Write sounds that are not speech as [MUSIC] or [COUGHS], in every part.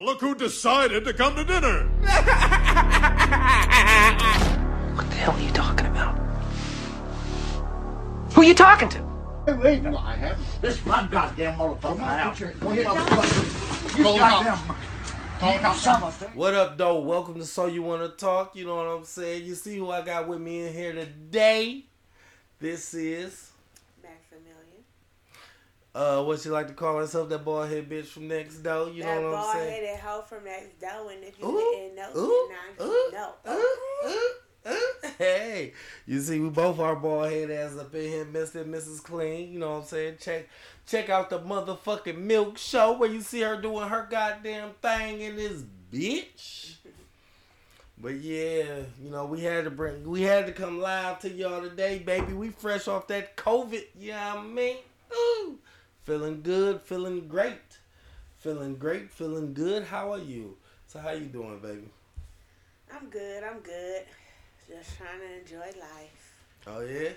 Look who decided to come to dinner. What the hell are you talking about? Who are you talking to? Wait, wait, no, I haven't. This is my goddamn motherfucker now. Go ahead, motherfucker. You goddamn. Talk out. What up, though? Welcome to So You Wanna Talk. You know what I'm saying? You see who I got with me in here today? This is, Maximilian. Uh, what you like to call herself, that bald head bitch from next door. You that know what I'm bald saying? headed hoe from next door, and if you Ooh, didn't know, ooh, now ooh, you know. ooh, ooh, ooh. [LAUGHS] Hey, you see, we both are bald head ass up in here, Mr. and Mrs. Clean. You know what I'm saying? Check, check out the motherfucking Milk Show where you see her doing her goddamn thing in this bitch. [LAUGHS] But yeah, you know, we had to bring, we had to come live to y'all today, baby. We fresh off that COVID, yeah, I mean, ooh, feeling good, feeling great, feeling great, feeling good. How are you? So how you doing, baby? I'm good. I'm good. Just trying to enjoy life. Oh yeah,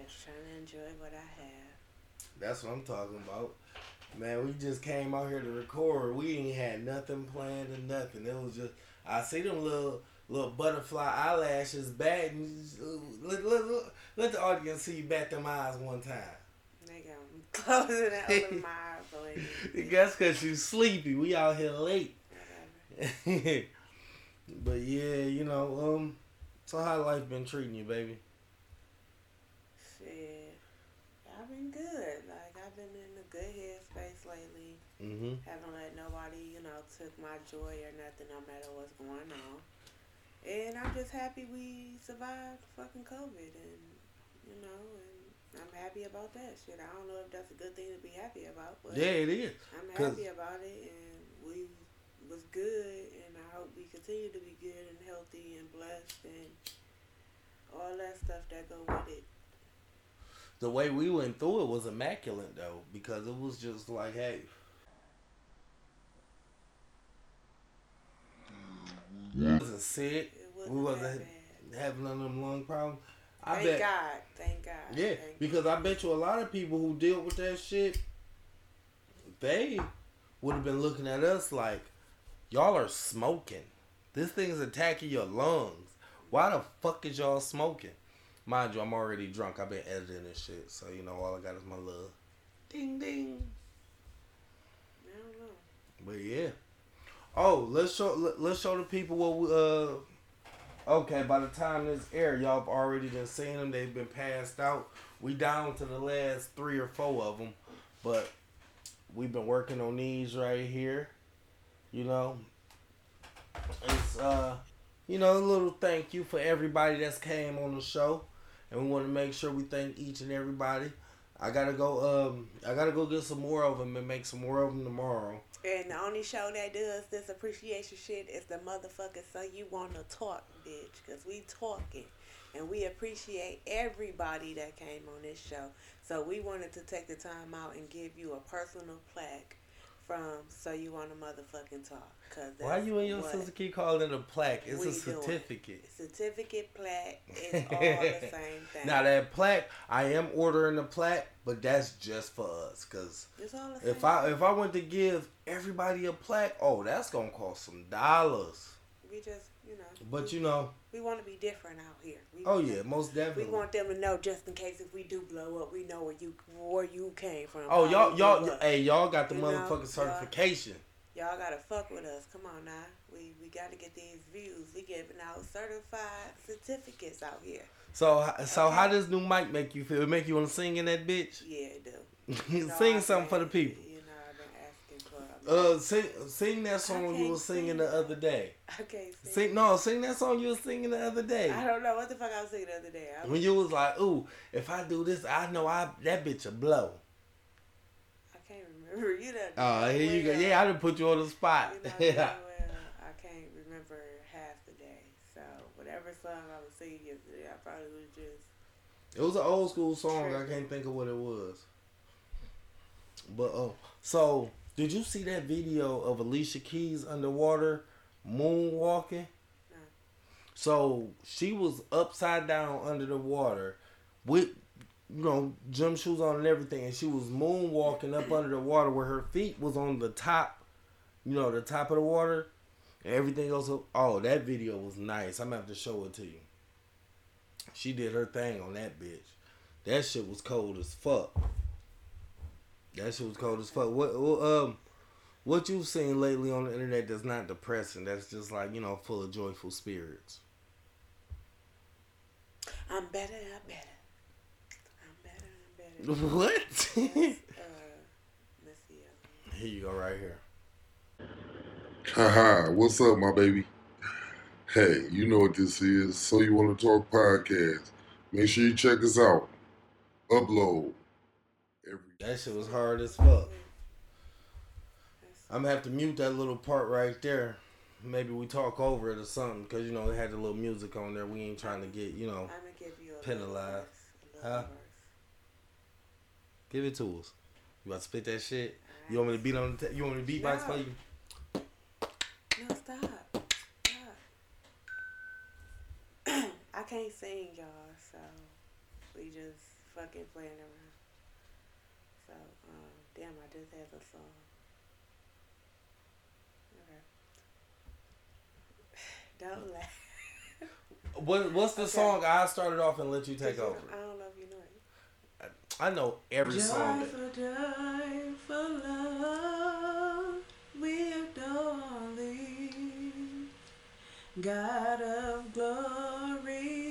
Just trying to enjoy what I have. that's what I'm talking about. Man, we just came out here to record. We ain't had nothing planned or nothing. It was just I see them little little butterfly eyelashes bat and uh, let, let, let, let the audience see you bat them eyes one time. [LAUGHS] Closing and opening my eyes [LAUGHS] so That's cause you sleepy. We out here late. [LAUGHS] but yeah, you know, um, so how life been treating you, baby? Shit. I've been good. Like, I've been in a good headspace lately. Mm-hmm. Haven't let nobody, you know, took my joy or nothing, no matter what's going on. And I'm just happy we survived fucking COVID, and you know, I'm happy about that shit. I don't know if that's a good thing to be happy about, but Yeah, it is. I'm happy about it, and we was good, and I hope we continue to be good and healthy and blessed and all that stuff that go with it. The way we went through it was immaculate though, because it was just like, hey, we wasn't sick, It wasn't we wasn't bad. having none of them lung problems. I Thank bet, God. Thank God. yeah, Thank because I bet you a lot of people who deal with that shit, they would have been looking at us like, y'all are smoking. This thing's attacking your lungs. Why the fuck is y'all smoking? Mind you, I'm already drunk. I've been editing this shit, so you know all I got is my love. Ding ding. I don't know. But yeah. Oh, let's show let- let's show the people what we, uh. Okay, by the time this air, y'all have already been seeing them. They've been passed out. We down to the last three or four of them, but we've been working on these right here. You know, it's uh, you know, a little thank you for everybody that's came on the show, and we want to make sure we thank each and everybody. I gotta go. Um, I gotta go get some more of them and make some more of them tomorrow. And the only show that does this appreciation shit is the motherfucker So You Wanna Talk, bitch. Because we talking. And we appreciate everybody that came on this show. So we wanted to take the time out and give you a personal plaque from So You Wanna Motherfucking Talk. Cause Why you and your sister keep calling it a plaque? It's a doing. certificate. Certificate, plaque, [LAUGHS] it's all the same thing. Now that plaque, I am ordering a plaque, but that's just for us. Cause it's all the same if I if I went to give everybody a plaque, oh, that's gonna cost some dollars. We just, you know. But you know, we want to be different out here. We oh yeah, most definitely. We want them to know just in case if we do blow up, we know where you where you came from. Oh y'all y'all up. hey y'all got the You know, motherfucking y'all- certification. Y'all gotta fuck with us. Come on now. We we gotta get these views. We giving out certified certificates out here. So so Okay. how does new mic make you feel? It make you want to sing in that bitch? Yeah, it do. [LAUGHS] Sing something for the people. You know, I've been asking for. Uh, sing sing that song you were singing sing the other day. okay, see. Sing no, sing that song you were singing the other day. I don't know what the fuck I was singing the other day. I, When you was like, ooh, if I do this, I know I that bitch a blow. I can't remember. [LAUGHS] You know. Oh, here you go. Yeah, I done put you on the spot. You know, damn well, I can't remember half the day. So whatever song I was singing yesterday, I probably was just. it was an old school song. I can't think of what it was. But oh, so did you see that video of Alicia Keys underwater moonwalking? No. So she was upside down under the water with you know, gym shoes on and everything, and she was moonwalking up under the water where her feet was on the top you know, the top of the water, everything else. Oh, that video was nice. I'm gonna have to show it to you. She did her thing on that bitch. That shit was cold as fuck. That shit was cold as fuck. What, what um, what you've seen lately on the internet that's not depressing? That's just like you know, full of joyful spirits. I'm better, I'm better. I'm better, I'm better. [LAUGHS] What? uh, let's see. uh, here you go, right here. Haha, what's up, my baby? Hey, you know what this is. So You Want to Talk podcast. Make sure you check us out. Upload. That shit was hard as fuck. I'm gonna have to mute that little part right there. Maybe we talk over it or something, cause you know it had the little music on there. We ain't trying to get you know. I'm gonna give you a Penalized. a Huh? verse. Give it to us. You about to spit that shit? You want me to beat on the? T- you want me to beatbox No. for you? No, stop. Stop. [CLEARS THROAT] I can't sing, y'all, so we just fucking playing around. So, um, damn, I just had the song. Okay. [SIGHS] Don't laugh. [LAUGHS] What What's the Okay. song? I started off and let you take over. I don't know if you know it. I know every song. Joy for joy for love, we adore thee. God of glory,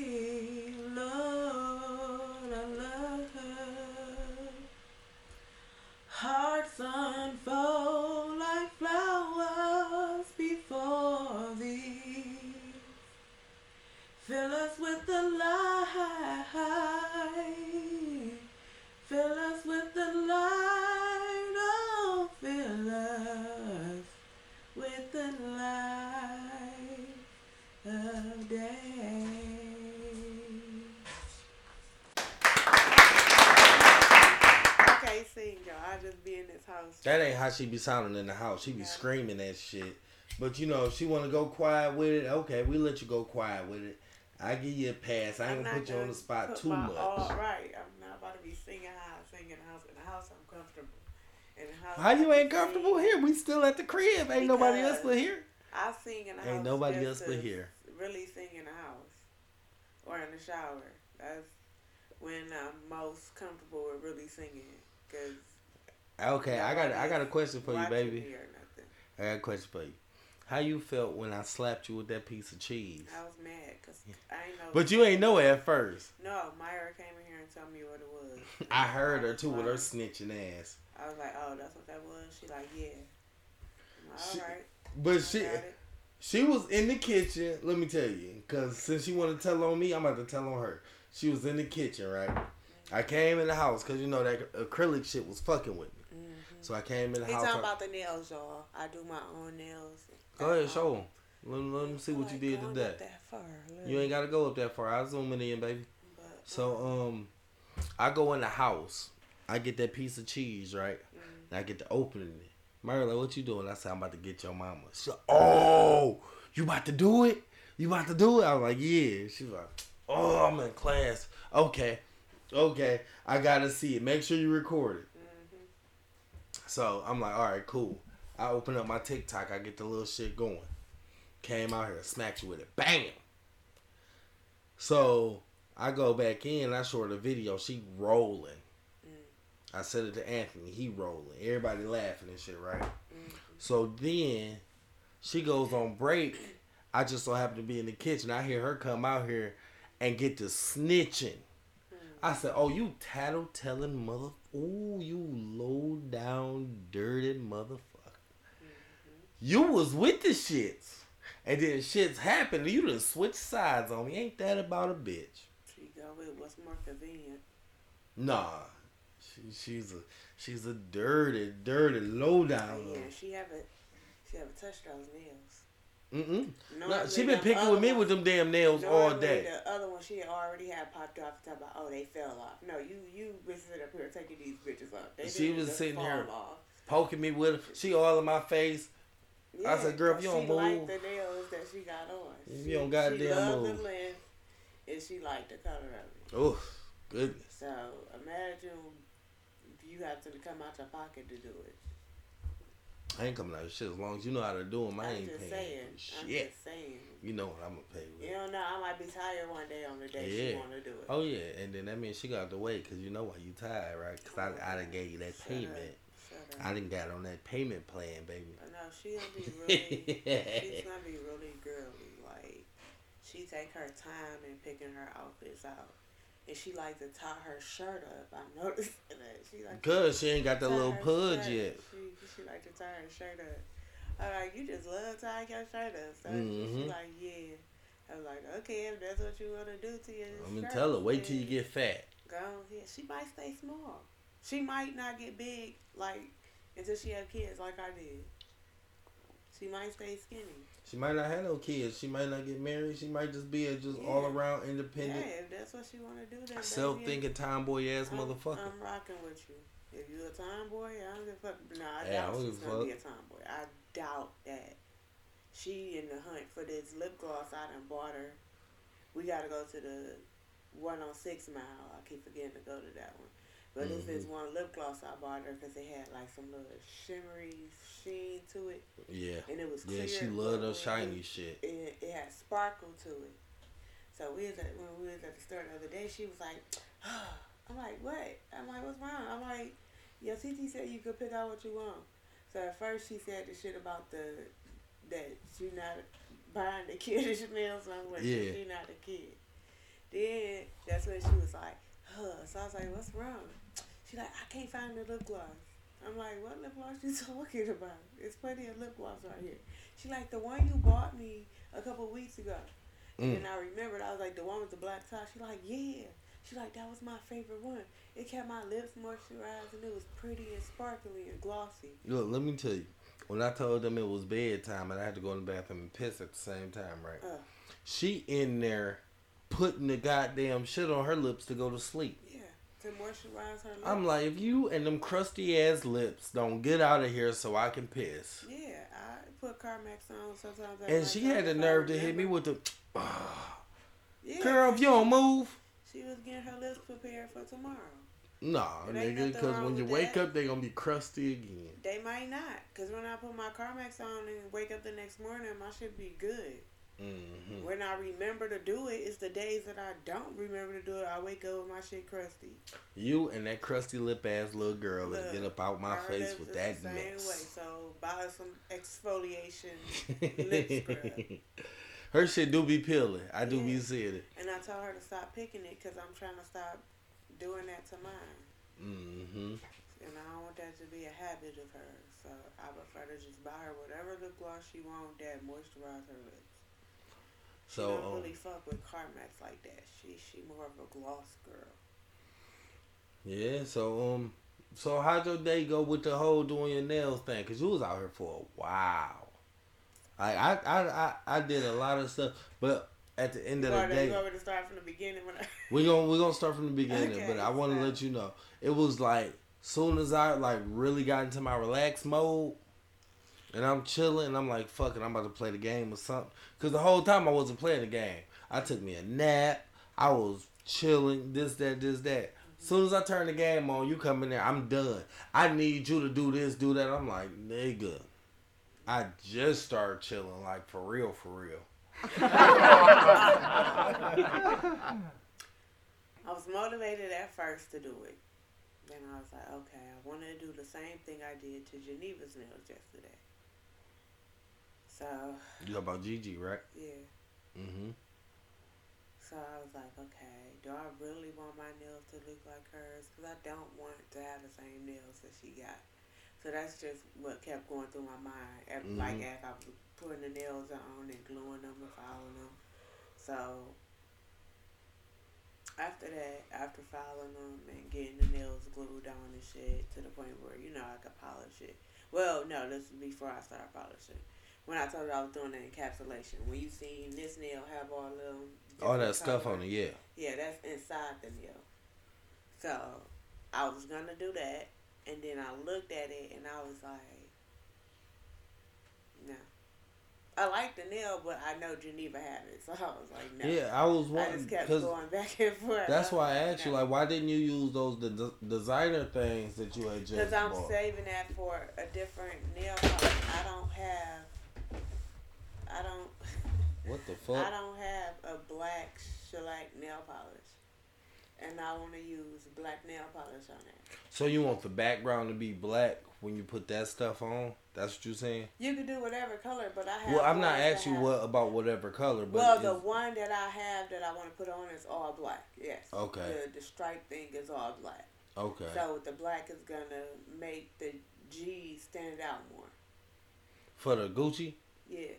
Hearts unfold like flowers before thee. Fill us with the light. Fill us with the light. Oh, fill us with the light of day. I can't sing, y'all. I just be in this house. That ain't how she be sounding in the house. She be Yeah. screaming that shit. But you know, if she want to go quiet with it, okay, we let you go quiet with it. I give you a pass. I ain't gonna put you on the spot too much. All right, I'm not about to be singing how I sing in the house. In the house, I'm comfortable. In the house, How you ain't comfortable sing. here? We still at the crib. Ain't nobody else Because- but here. I sing in the house. Ain't nobody else but here. Really sing in the house or in the shower. That's when I'm most comfortable with really singing. Cause Okay, I got I got a question for you, baby. I got a question for you. How you felt when I slapped you with that piece of cheese? I was mad because I ain't know. But you ain't know it at first. No, Myra came in here and told me what it was. [LAUGHS] I heard her too with her snitching ass. I was like, oh, that's what that was. She like, yeah. She- all right. But she she was in the kitchen. Let me tell you, cause since she wanted to tell on me, I'm about to tell on her. She was in the kitchen, right? Mm-hmm. I came in the house because you know that acrylic shit was fucking with me. So I came in the He house. talking I- about the nails, y'all. I do my own nails. Go ahead, show them. Let, let 'em see what you did today. You ain't gotta go up that far. I zoom it in, baby. But, So um, I go in the house. I get that piece of cheese, right? And I get to opening it. Marla, what you doing? I said, I'm about to get your mama. She like, oh, you about to do it? You about to do it? I was like, yeah. She was like, oh, I'm in class. Okay, okay. I gotta see it. Make sure you record it. So I'm like, all right, cool. I open up my TikTok. I get the little shit going. Came out here, smacked you with it. Bam. So I go back in. I show her the video. She rolling. Mm. I said it to Anthony. He rolling. Everybody laughing and shit, right? Mm-hmm. So then she goes on break. I just so happen to be in the kitchen. I hear her come out here and get to snitching. Mm. I said, "Oh, you tattle telling mother, oh, you low down, dirty motherfucker. You was with the shits, and then shits happened. You done switch sides on me. Ain't that about a bitch? She go with what's more convenient. Nah, she, she's a she's a dirty, dirty low down. Oh, yeah, she haven't she haven't touched those nails. Mm-mm. Normally she been picking with me with them damn nails all day. The other one she already had popped off talking about, oh, they fell off. No, you you been sitting up here taking these bitches off. They She was sitting here Off. Poking me with her. She all in my face. I said, "Girl, if you don't she liked move- the nails that she got on. If She, you don't goddamn she loved move. the length, and she liked the color of it. Oh, goodness. So imagine you have to come out your pocket to do it. I ain't coming out with shit as long as you know how to do them. I I'm ain't paying saying. for I'm shit. just saying. You know what I'm gonna pay with. You don't know. I might be tired one day on the day she want to do it. Oh yeah, and then that means she got to wait because you know why you tired, right? Because I, oh, I done gave you that Shut payment. Up. Shut up. I didn't got on that payment plan, baby. But no, she gonna be [LAUGHS] really. she's gonna be really girly. Like she take her time in picking her outfits out, and she like to tie her shirt up. I'm [LAUGHS] noticing that she like. to Cause she ain't got that little pudge shirt. yet. She she like to tie her shirt up. I'm like, you just love tying your shirt up. So Mhm. she like, yeah. I was like, okay, if that's what you want to do to your I'm gonna shirt, tell her, wait till you get fat. Go ahead. She might stay small. She might not get big like until she have kids like I did. She might stay skinny. She might not have no kids. She might not get married. She might just be a just all Yeah. around Yeah, independent, if that's what she want to do, then self thinking tomboy ass I'm, motherfucker. I'm rocking with you. If you a tomboy, I don't give a fuck. No, I I doubt don't she's gonna be a tomboy. I doubt that. She in the hunt for this lip gloss I done bought her. We gotta go to the one on Six Mile. I keep forgetting to go to that one. But this is Mm-hmm. one lip gloss I bought her because it had like some little shimmery sheen to it, Yeah, and it was clear. yeah. She loved those shiny we- shit. it, it had sparkle to it. So we was at when we was at the store the other day, she was like, [GASPS] I'm like, what? I'm like, what's wrong? I'm like, your TT said you could pick out what you want. So at first she said the shit about the that she not buying the kiddish meals on when Yeah. she not a kid. Then that's when she was like, huh. So I was like, what's wrong? She like, I can't find the lip gloss. I'm like, what lip gloss you [LAUGHS] talking about? There's plenty of lip gloss right here. She like, the one you bought me a couple weeks ago. Mm. And I remembered, I was like, the one with the black top. She like, yeah. She like, that was my favorite one. It kept my lips moisturized and it was pretty and sparkly and glossy. Look, let me tell you. When I told them it was bedtime and I had to go in the bathroom and piss at the same time, right? Uh, She in there putting the goddamn shit on her lips to go to sleep. yeah, to moisturize her lips. I'm like, if you and them crusty ass lips don't get out of here so I can piss. yeah, I put Carmex on sometimes. And she had the nerve to hit me with the yeah, [SIGHS] girl. If you don't move, She was getting her lips prepared for tomorrow. nah, nigga. Because when you wake that. up, they gonna be crusty again. They might not, cause when I put my Carmex on and wake up the next morning, my shit be good. Hmm When I remember to do it, it's the days that I don't remember to do it. I wake up with my shit crusty. You and that crusty lip ass little girl Look, get up out my face with that the same way. mess. So buy some exfoliation [LAUGHS] lip scrub. Her shit do be peeling. I do be Yeah. seeing it. And I told her to stop picking it because I'm trying to stop doing that to mine. Mm-hmm. And I don't want that to be a habit of hers. So I prefer to just buy her whatever lip gloss she want that moisturize her lips. She don't um, really fuck with Carmex like that. She she more of a gloss girl. yeah. So um, so how'd your day go with the whole doing your nails thing? Cause you was out here for a while. Like I I I, I did a lot of stuff, but at the end of You the want day, you me to start from the beginning when I [LAUGHS] We gonna we gonna start from the beginning, Okay, but I want to let you know it was like soon as I like really got into my relaxed mode, and I'm chilling, I'm like, fuck it, I'm about to play the game or something. Cause the whole time I wasn't playing the game. I took me a nap. I was chilling. This that this that. Soon as I turn the game on, you come in there. I'm done. I need you to do this, do that. I'm like, nigga. I just started chilling, like for real, for real. [LAUGHS] I was motivated at first to do it. Then I was like, okay, I want to do the same thing I did to Geneva's nails yesterday. So, You talk about Gigi, right? yeah. Mm-hmm. So I was like, okay, do I really want my nails to look like hers? Because I don't want to have the same nails that she got. So that's just what kept going through my mind. Every, Like Mhm. as I was putting the nails on and gluing them and filing them. So after that, after filing them and getting the nails glued on and shit to the point where you know I could polish it. Well, no, this is before I started polishing. When I told you I was doing the encapsulation, when you seen this nail have all them All that stuff on it, yeah. yeah, that's inside the nail. So I was gonna do that, and then I looked at it and I was like, no. I like the nail, but I know Geneva had it, [LAUGHS] so I was like, no. Yeah, I was I wondering just kept going back and forth. that's why I asked you like, why didn't you use those the d- designer things that you had just Because I'm bought? saving that for a different nail polish. I don't have. I don't. What the fuck? I don't have a black shellac nail polish, and I want to use black nail polish on it. So you want the background to be black when you put that stuff on? That's what you're saying? You can do whatever color, but I have. Well, I'm not asking have- what about whatever color, but Well, the one that I have that I want to put on is all black. Yes. Okay. The, the stripe thing is all black. okay. So the black is gonna make the G stand out more. For the Gucci. Yeah.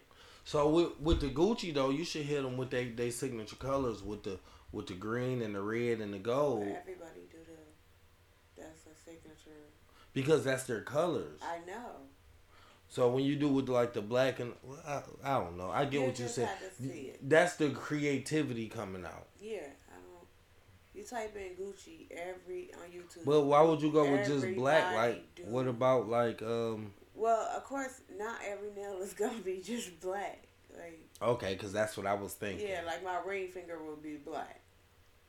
So with with the Gucci though, you should hit them with they they signature colors with the with the green and the red and the gold Everybody do the. That's a signature. because that's their colors. I know. So when you do with like the black and well, I, I don't know, I get You what you said. have to see it. That's the creativity coming out. Yeah, I don't. You type in Gucci every on YouTube. But why would you go with just black? Like, do. what about like um? Well, of course, not every nail is [LAUGHS] gonna be just black. Like Okay, because that's what I was thinking. yeah, like my ring finger will be black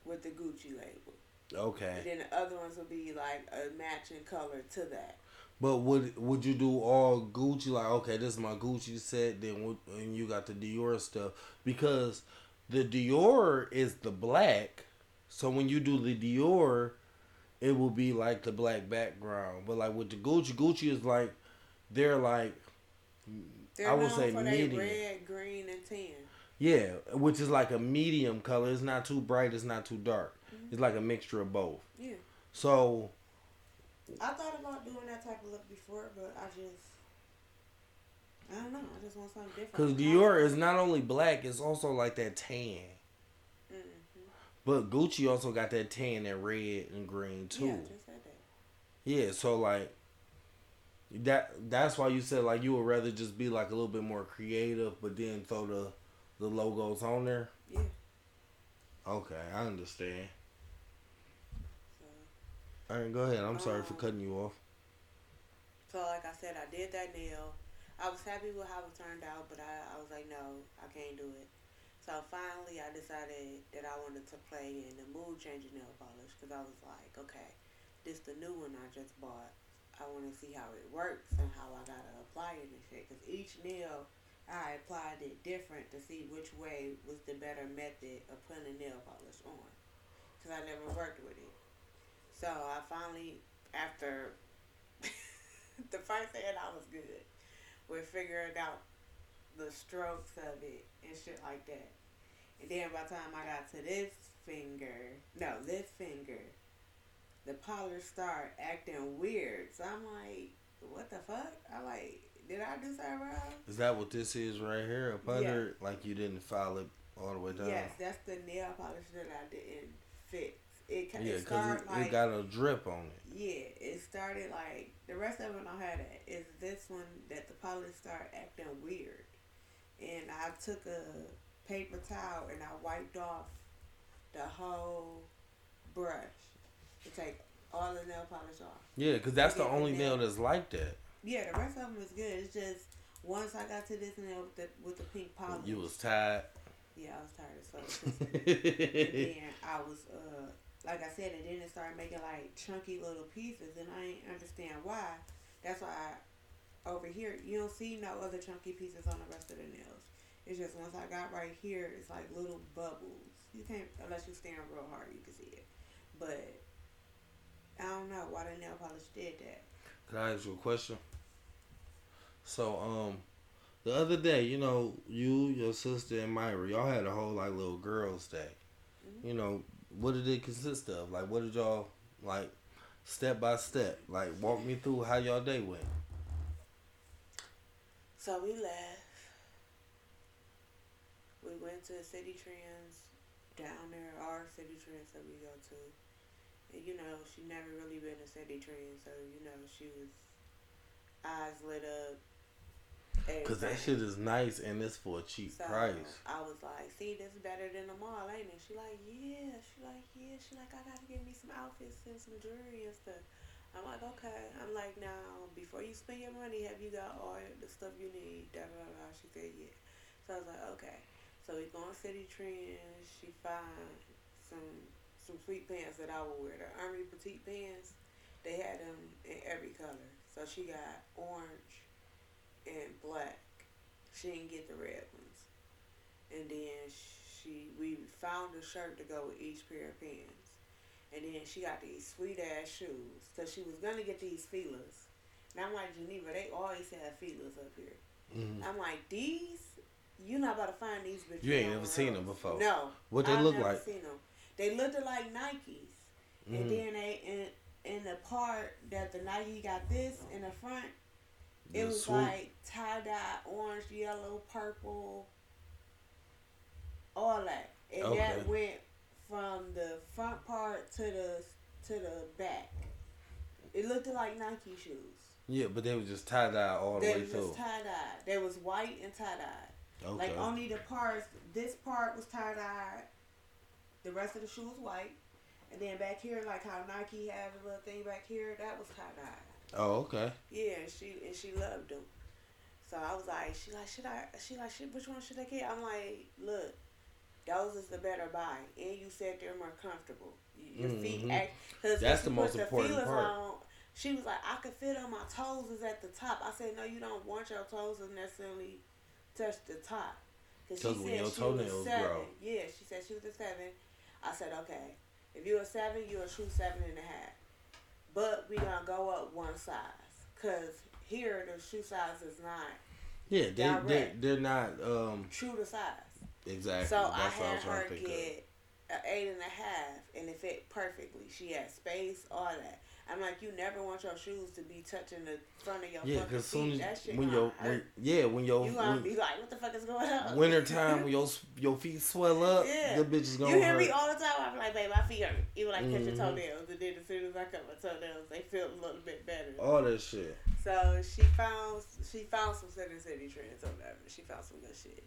with the Gucci label, and Okay, then the other ones will be like a matching color to that. but would would you do all Gucci? Like, okay, this is my Gucci set. Then and you got the Dior stuff because the Dior is the black. So when you do the Dior, it will be like the black background. But like with the Gucci, Gucci is like they're like They're I would say medium. red, green, and tan. Yeah, which is like a medium color. It's not too bright. It's not too dark. It's like a mixture of both. Yeah, So I thought about doing that type of look before, but I just. I don't know. I just want something different. Because Dior is not only black, it's also like that tan. Mhm. But Gucci also got that tan and red and green too. Yeah, just said that. Yeah, so like that that's why you said like you would rather just be like a little bit more creative but then throw the the logos on there. Yeah. Okay, I understand. So. Alright, go ahead. I'm sorry for Um, cutting you off. So like I said, I did that nail. I was happy with how it turned out, but I, I was like, no, I can't do it. So finally, I decided that I wanted to play in the mood changing nail polish because I was like, okay, this the new one I just bought. I want to see how it works and how I gotta apply it and shit. Because each nail, I applied it different to see which way was the better method of putting a nail polish on. Because I never worked with it. So I finally, after [LAUGHS] the first hand I was good with figuring out the strokes of it and shit like that. And then by the time I got to this finger, no, this finger, the polish start acting weird. So I'm like, what the fuck? I like, did I do something wrong? Is that what this is right here up Yeah. Like you didn't file it all the way down? Yes, that's the nail polish that I didn't fix. It, Yeah, it started it, like, it got a drip on it. Yeah, it started like the rest of it I had it is this one that the polish started acting weird, and I took a paper towel and I wiped off the whole brush to take all the nail polish off. Yeah, because that's the only nail then- that's like that. Yeah, the rest of them is good. It's just once I got to this nail with the with the pink polish. You was tired. yeah, I was tired as fuck. and then I was uh like I said, and then it started making like chunky little pieces, and I ain't understand why. That's why I, over here you don't see no other chunky pieces on the rest of the nails. It's just once I got right here, it's like little bubbles. You can't unless you stand real hard, you can see it. But I don't know why the nail polish did that. Can I ask you a question? So, um, the other day, you know, you, your sister, and Myra, y'all had a whole like little girls' day. Mm-hmm. You know, what did it consist of? Like, what did y'all like, step by step? Like, walk me through how y'all day went. So we left. We went to Citi Trends down there, our Citi Trends that we go to. You know, she never really been to Citi Trends, so you know, she was eyes lit up. Cause that shit is nice and it's for a cheap So price. I was like, see, this is better than the mall, ain't it? She like, yeah. She like, yeah. She like, I gotta get me some outfits and some jewelry and stuff. I'm like, okay. I'm like, now, before you spend your money, have you got all the stuff you need? Da, da, da. She said, yeah. So I was like, okay. So we go on Citi Trends. She find some some sweet pants that I would wear. The Army petite pants. They had them in every color. So she got orange and black. She didn't get the red ones. And then she we found a shirt to go with each pair of pants. And then she got these sweet ass shoes. Cause she was gonna get these Filas. And I'm like, Geneva, they always have Filas up here. Mhm. I'm like, these, you're not about to find these bitches. You ain't on never seen them before. No. What they I've look never like? Seen them. They looked like Nikes, Mhm. and then they in in the part that the Nike got this in the front, it was like tie dye, orange, yellow, purple, all that, and Okay. that went from the front part to the to the back. It looked like Nike shoes. Yeah, but they were just tie dye all the way through. through. just tie dye. They was white and tie dye. Okay. Like only the parts, this part was tie dye. The rest of the shoe was white, and then back here, like how Nike had a little thing back here, that was tie dye. oh, okay. Yeah, and she and she loved them. So I was like, she like, should I? She like, should, which one should I get? I'm like, look, those is the better buy, and you said they're more comfortable. Your feet Mhm. act. Cause That's the most put important part. On, she was like, I could fit on my toes is at the top. I said, no, you don't want your toes to necessarily touch the top. Cause she said your she was seven. grow. Yeah, she said she was a seven. I said, okay, if you're a seven, you're a true seven and a half. But we're gonna go up one size, cause here the shoe size is not Yeah, they they they're not um true to size. exactly. So I That's I had was her get an eight and a half, and it fit perfectly. She had space, all that. I'm like, you never want your shoes to be touching the front of your Yeah, fucking soon feet. as that shit when your when, yeah when your you gonna when, be like, what the fuck is going on? winter time when your your feet swell up, Yeah. the bitch is gonna You hear hurt. me all the time. I'm like, babe, my feet hurt. Even like touch your Mhm. toenails, and then as soon as I cut my toenails, they feel a little bit better. all that shit. So she found she found some City Citi Trends or whatever. She found some good shit.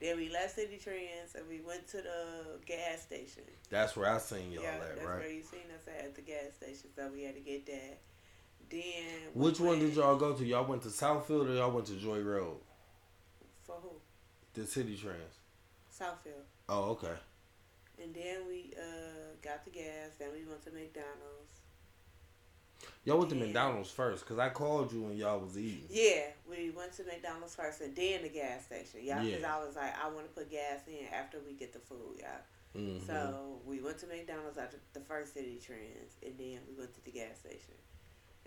Then we left Citi Trends and we went to the gas station. That's where I seen y'all yeah, at, that's where you seen us at, at the gas station. So we had to get that. Then Which one did y'all go to? Y'all went to Southfield or y'all went to Joy Road? for who? The Citi Trends. Southfield. Oh, okay. And then we uh got the gas. Then we went to McDonald's. Y'all went to. McDonald's first, cause I called you when y'all was eating. Yeah, we went to McDonald's first and then the gas station. Yeah, because Yeah. I was like, I want to put gas in after we get the food. Yeah. Mhm. So we went to McDonald's after the first Citi Trends, and then we went to the gas station.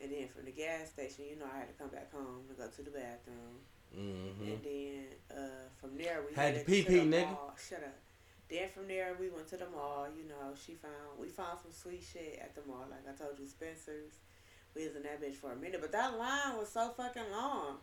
And then from the gas station, you know, I had to come back home to go to the bathroom. Mhm. And then uh, from there, we Had to pee pee, nigga. mall. Shut up. Then from there, we went to the mall. You know, she found we found some sweet shit at the mall. Like I told you, Spencer's. We was in that bitch for a minute, but that line was so fucking long.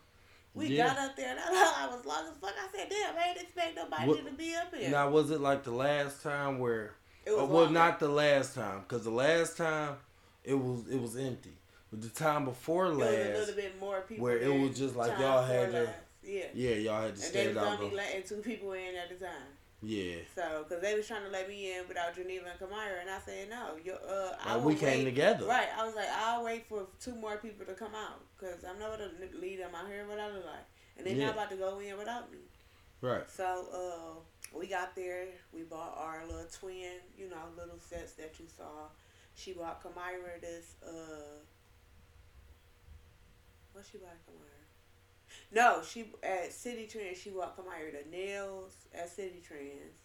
We Yeah. got up there, and that line was long as fuck. I said, damn, I ain't expect nobody What- to be up here. Now was it like the last time where? it was well, not the last time, cause the last time it was it was empty. But the time before It was a last, little bit more people. where it was just like y'all had to- last. Yeah. yeah, y'all had to And they stand was out. only Go, letting two people in at a time. Yeah, So, because they was trying to let me in without Geneva and Kamira, and I said no. You're, uh, I we came wait. together. Right. I was like, I'll wait for two more people to come out, because I'm not gonna lead them out here what I look like, and they're Yeah. not about to go in without me. right. So, uh, we got there. We bought our little twin, you know, little sets that you saw. She bought Kamira this. Uh, what she bought Kamira? No, she at Citi Trends. She bought Kamira the nails at Citi Trends,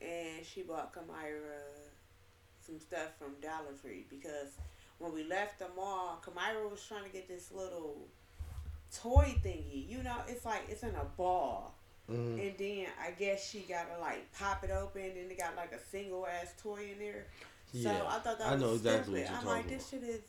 and she bought Kamira some stuff from Dollar Tree because when we left the mall, Kamira was trying to get this little toy thingy. You know, it's like it's in a ball. Mhm. And then I guess she gotta like pop it open, and it got like a single ass toy in there. So Yeah, I thought that I was know exactly stupid. what I'm you're like, talking this shit is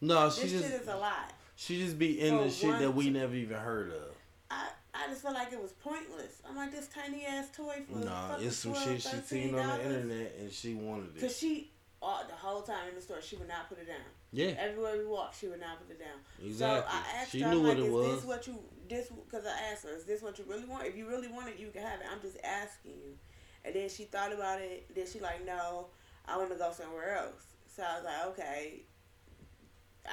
No, she this just shit is a lot. She just be in For the shit that we never even heard of. I I just felt like it was pointless. I'm like this tiny ass toy for Nah, it's some 12, shit she seen on the internet and she wanted it. Cause she all the whole time in the store she would not put it down. Yeah, Everywhere we walked, she would not put it down. exactly. So I asked she her, knew I'm what like, it is was. this what you this? Because I asked her, is this what you really want? If you really want it, you can have it. I'm just asking you. And then she thought about it. Then she like, no, I want to go somewhere else. So I was like, okay.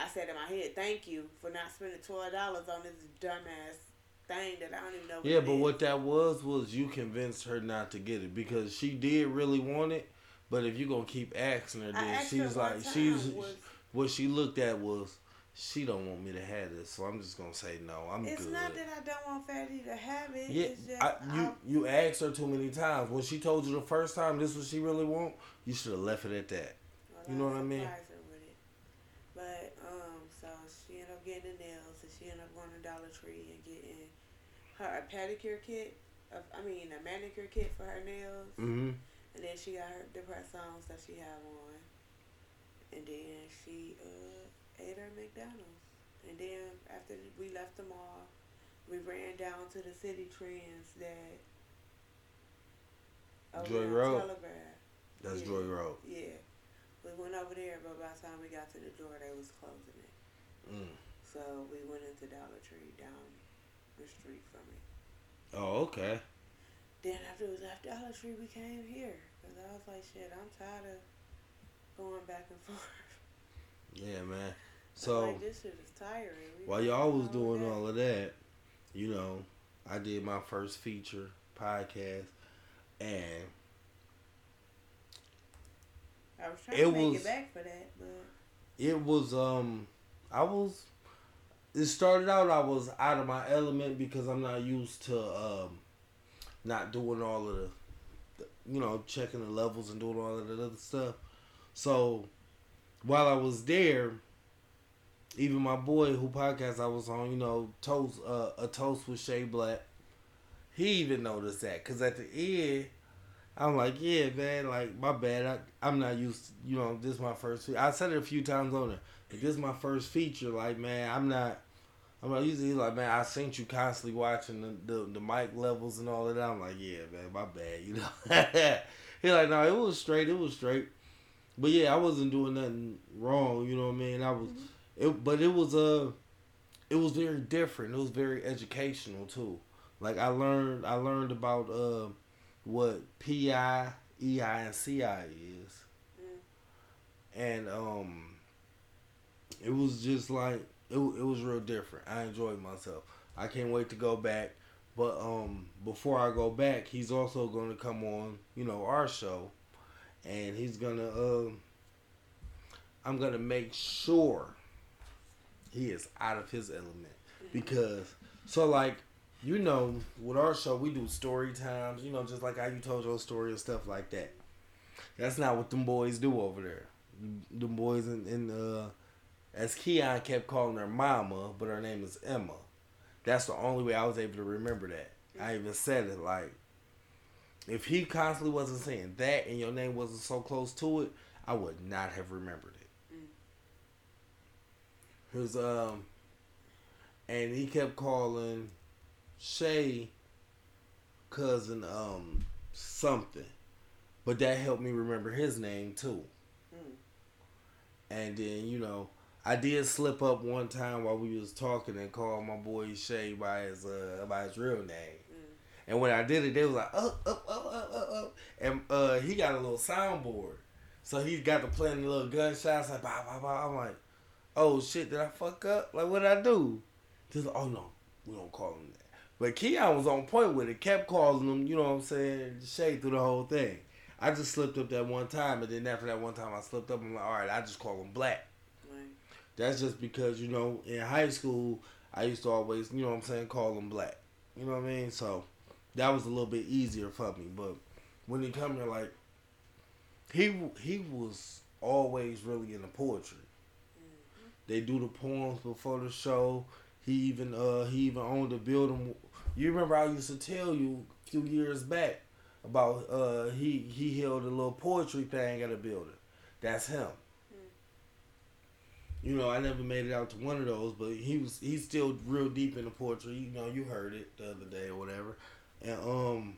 I said in my head, thank you for not spending twelve dollars on this dumbass thing that I don't even know. What Yeah, but is. what that was was you convinced her not to get it because she did really want it. But if you're gonna keep asking her, then asked her she's like, she's was- what she looked at was she don't want me to have this, so I'm just gonna say no. I'm It's good. not that I don't want Fatty to have it. yeah, it's just I, you I- you asked her too many times. When she told you the first time this what she really want, you should have left it at that. Well, You know what I mean her with it. But um, so she ended up getting the nails, and she ended up going to Dollar Tree and getting her a pedicure kit. Of, I mean, a manicure kit for her nails, Mm-hmm. and then she got her the press ons that she had on, and then she uh, ate her McDonald's, and then after we left the mall, we ran down to the Citi Trends that. Joy Road? Telegraph. That's Yeah. Joy Road. Yeah. We went over there, but by the time we got to the door, they was closing it. Mm. So we went into Dollar Tree down the street from it. Oh, okay. Then after we left Dollar Tree, we came here. Because I was like, shit, I'm tired of going back and [LAUGHS] forth. Yeah, man. So, like, this shit is tiring. We while y'all was doing day. all of that, you know, I did my first feature podcast, and I was trying it to make was- it back for that, but it was um I was it started out I was out of my element because I'm not used to um not doing all of the, you know checking the levels and doing all of that other stuff. So while I was there, even my boy who podcast I was on, you know, toast uh, a toast with Shay Black. He even noticed that because at the end. I'm like, yeah, man, like my bad. I, I'm not used. To, you know, this is my first. I said it a few times on there. This is my first feature. Like, man, I'm not. I'm not usually like, man. I seen you constantly watching the, the the mic levels and all of that. I'm like, yeah, man, my bad. You know. [LAUGHS] he like, no, it was straight. It was straight. But yeah, I wasn't doing nothing wrong. You know what I mean? I was. It, but it was uh, it was very different. It was very educational too. Like I learned, I learned about uh what PI, EI, and CI is. And um it was just like it, it was real different. I enjoyed myself. I can't wait to go back. But um before I go back, he's also going to come on, you know, our show and he's to um I'm to make sure he is out of his element because so like you know, with our show, we do story times, you know, just like how you told your story and stuff like that. That's not what them boys do over there. Them boys in, in uh, as Keon kept calling her mama, but her name is Emma. That's the only way I was able to remember that. I even said it like, if he constantly wasn't saying that and your name wasn't so close to it, I would not have remembered it. His um, and he kept calling Shay cousin um something. But that helped me remember his name too. And then, you know, I did slip up one time while we was talking and called my boy Shay by his uh by his real name. And when I did it, they was like, up, up, up, up, up, up. And uh, he got a little soundboard. So he got to play the little gunshots, like, bah, bah, bah. I'm like, oh shit, did I fuck up? Like, what did I do? Just, oh no, we don't call him that. But Keon was on point with it, kept calling him, you know what I'm saying, Shay through the whole thing. I just slipped up that one time, and then after that one time I slipped up, I'm like, all right, I just call him Black. That's just because, you know, in high school, I used to always, you know what I'm saying, call him Black. You know what I mean? So that was a little bit easier for me. But when he come here, like, he he was always really into poetry. They do the poems before the show. He even uh he even owned a building. You remember I used to tell you a few years back about uh he he held a little poetry thing at a building. That's him. You know, I never made it out to one of those, but he was he's still real deep in the poetry. You know, you heard it the other day or whatever. And um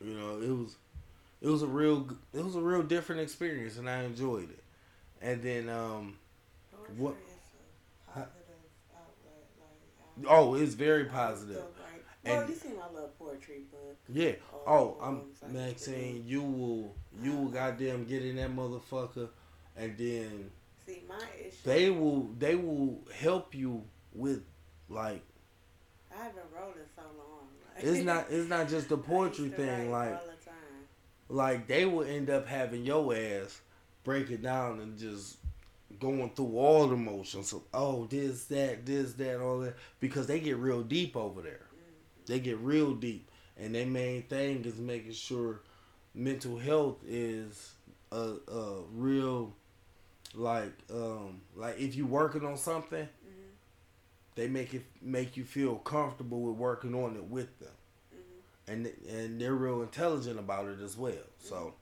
you know, it was it was a real it was a real different experience and I enjoyed it. And then um Poetry What- is a positive outlet. Like, I- oh, it's very I positive. Like, well, And- you seen my little poetry book. Yeah. Oh, I'm I Maxine. You will, you will goddamn get in that motherfucker, and then See, my issue. they will, they will help you with like I haven't wrote in so long. Like, it's not it's not just the [LAUGHS] poetry thing. Like the like they will end up having your ass break it down and just going through all the motions of oh this that this that all that because they get real deep over there mm-hmm. they get real deep and their main thing is making sure mental health is a, a real like um like if you working on something they make it make you feel comfortable with working on it with them and and they're real intelligent about it as well. So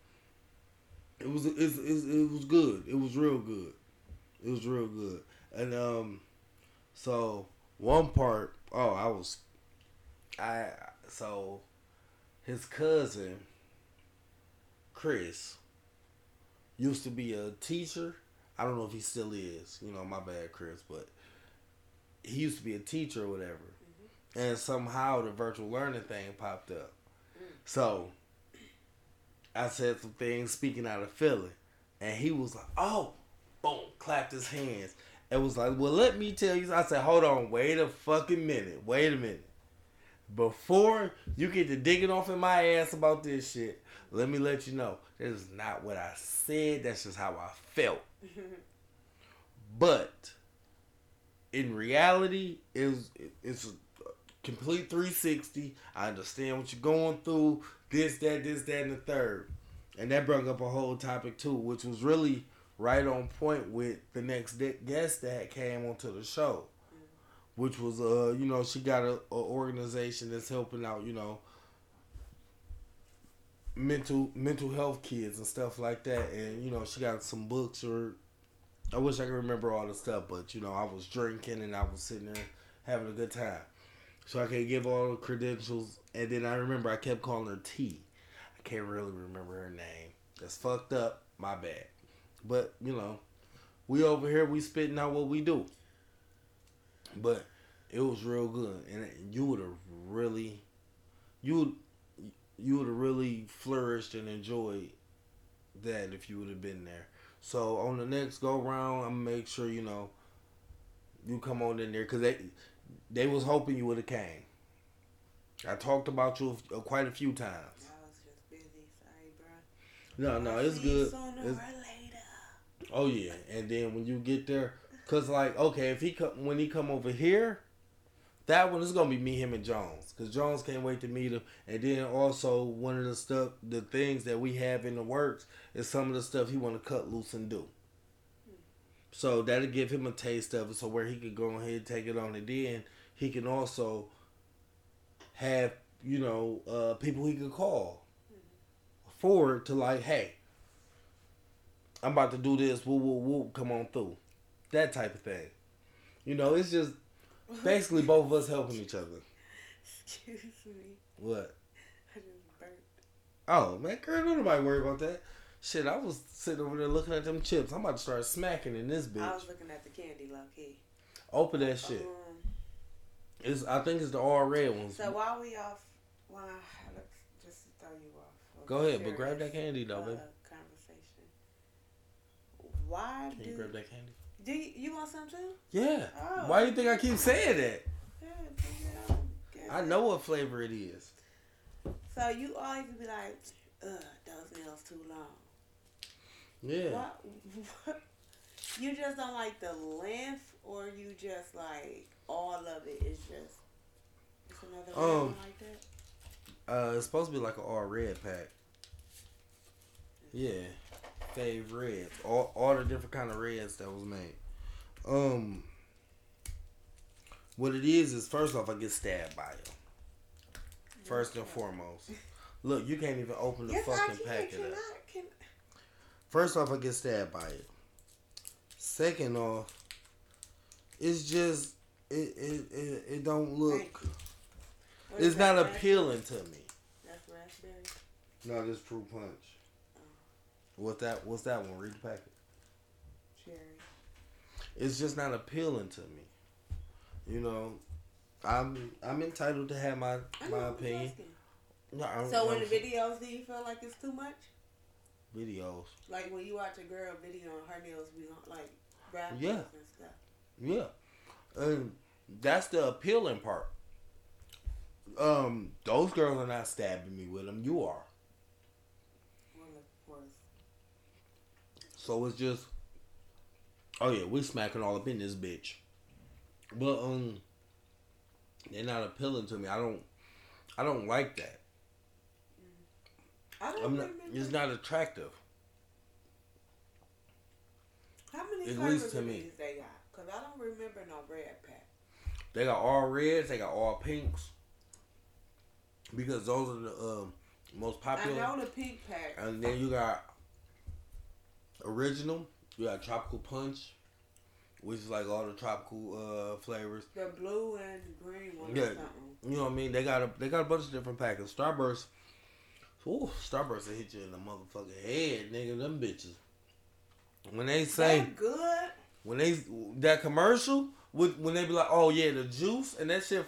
it was it's, it's, it was good. It was real good. It was real good. And um, so one part, oh, I was, I so his cousin Chris used to be a teacher. I don't know if he still is. You know, my bad, Chris, but he used to be a teacher or whatever. Mm-hmm. And somehow the virtual learning thing popped up. Mm. So I said some things speaking out of Philly. And he was like, oh, boom, clapped his hands. And was like, well, let me tell you. I said, hold on, wait a fucking minute. Wait a minute. Before you get to digging off in my ass about this shit, let me let you know. That is not what I said. That's just how I felt. [LAUGHS] but in reality, it's, it's a complete 360. I understand what you're going through. This, that, this, that, and the third. And that brought up a whole topic too, which was really right on point with the next de- guest that came onto the show, which was uh you know she got a, a organization that's helping out you know mental mental health kids and stuff like that, and you know she got some books or I wish I could remember all the stuff, but you know I was drinking and I was sitting there having a good time, so I can't give all the credentials. And then I remember I kept calling her T. I can't really remember her name. That's fucked up. My bad. But you know, we over here we spitting out what we do. But it was real good, and you would have really, you you would have really flourished and enjoyed that if you would have been there. So on the next go round, I'm gonna make sure you know you come on in there because they they was hoping you would have came. I talked about you uh, quite a few times. I was just busy. Sorry, bro. No, no, it's good. It's- Oh yeah, and then when you get there, cause like okay, if he come when he come over here, that one is gonna be me, him, and Jones, cause Jones can't wait to meet him. And then also one of the stuff, the things that we have in the works is some of the stuff he want to cut loose and do. So that'll give him a taste of it, so where he could go ahead and take it on, and then he can also have you know uh, people he could call forward to like, hey, I'm about to do this. Woo, woo, woo. Come on through. That type of thing. You know, it's just basically both of us helping each other. Excuse me. What? I just burped. Oh, man, girl, don't nobody worry about that. Shit, I was sitting over there looking at them chips. I'm about to start smacking in this bitch. I was looking at the candy low key. Open that shit. Um, It's I think it's the all red ones. so while we off, why let's just to throw you off. of Go ahead, but grab that candy though, uh, baby. Conversation. Why Can do you grab that candy? Do you, you want some too? Yeah. Oh. Why do you think I keep saying that? Yeah, but, you know, guess I know what flavor it is. So you always be like, ugh, those nails too long. Yeah. What, [LAUGHS] what? You just don't like the length, or you just like all of it is just. It's another um, like that. Uh, it's supposed to be like an all red pack. Yeah, fave reds. All all the different kind of reds that was made. Um, what it is is first off, I get stabbed by it. First and foremost, look, you can't even open the Yes, fucking packet up. Can, First off, I get stabbed by it. Second off, it's just it it it, it don't look. It's not appealing to me. That's raspberry. No, this fruit punch. What that? What's that one? Read the packet. Cherry. It's just not appealing to me. You know, I'm I'm entitled to have my my opinion. No, I'm, So in I'm- the videos, do you feel like it's too much? videos, Like when you watch a girl video and her nails be like wrapped Yeah. and stuff. yeah, and that's the appealing part. Um, those girls are not stabbing me with them. You are. Well, of course. So it's just, oh yeah, we smacking all up in this bitch. But um, they're not appealing to me. I don't, I don't like that. I don't I'm not. remember. It's not attractive. How many at least to of me. these they got? Cause I don't remember no red pack. They got all reds. They got all pinks. Because those are the um, most I popular. know the pink pack. And then you got original. You got tropical punch, which is like all the tropical uh, flavors. The blue and green one Yeah. or something. You know what I mean? They got a they got a bunch of different packets. Starburst, ooh, Starburst will hit you in the motherfucking head, nigga. Them bitches. When they say good. when they that commercial with when they be like, oh yeah, the juice and that shit,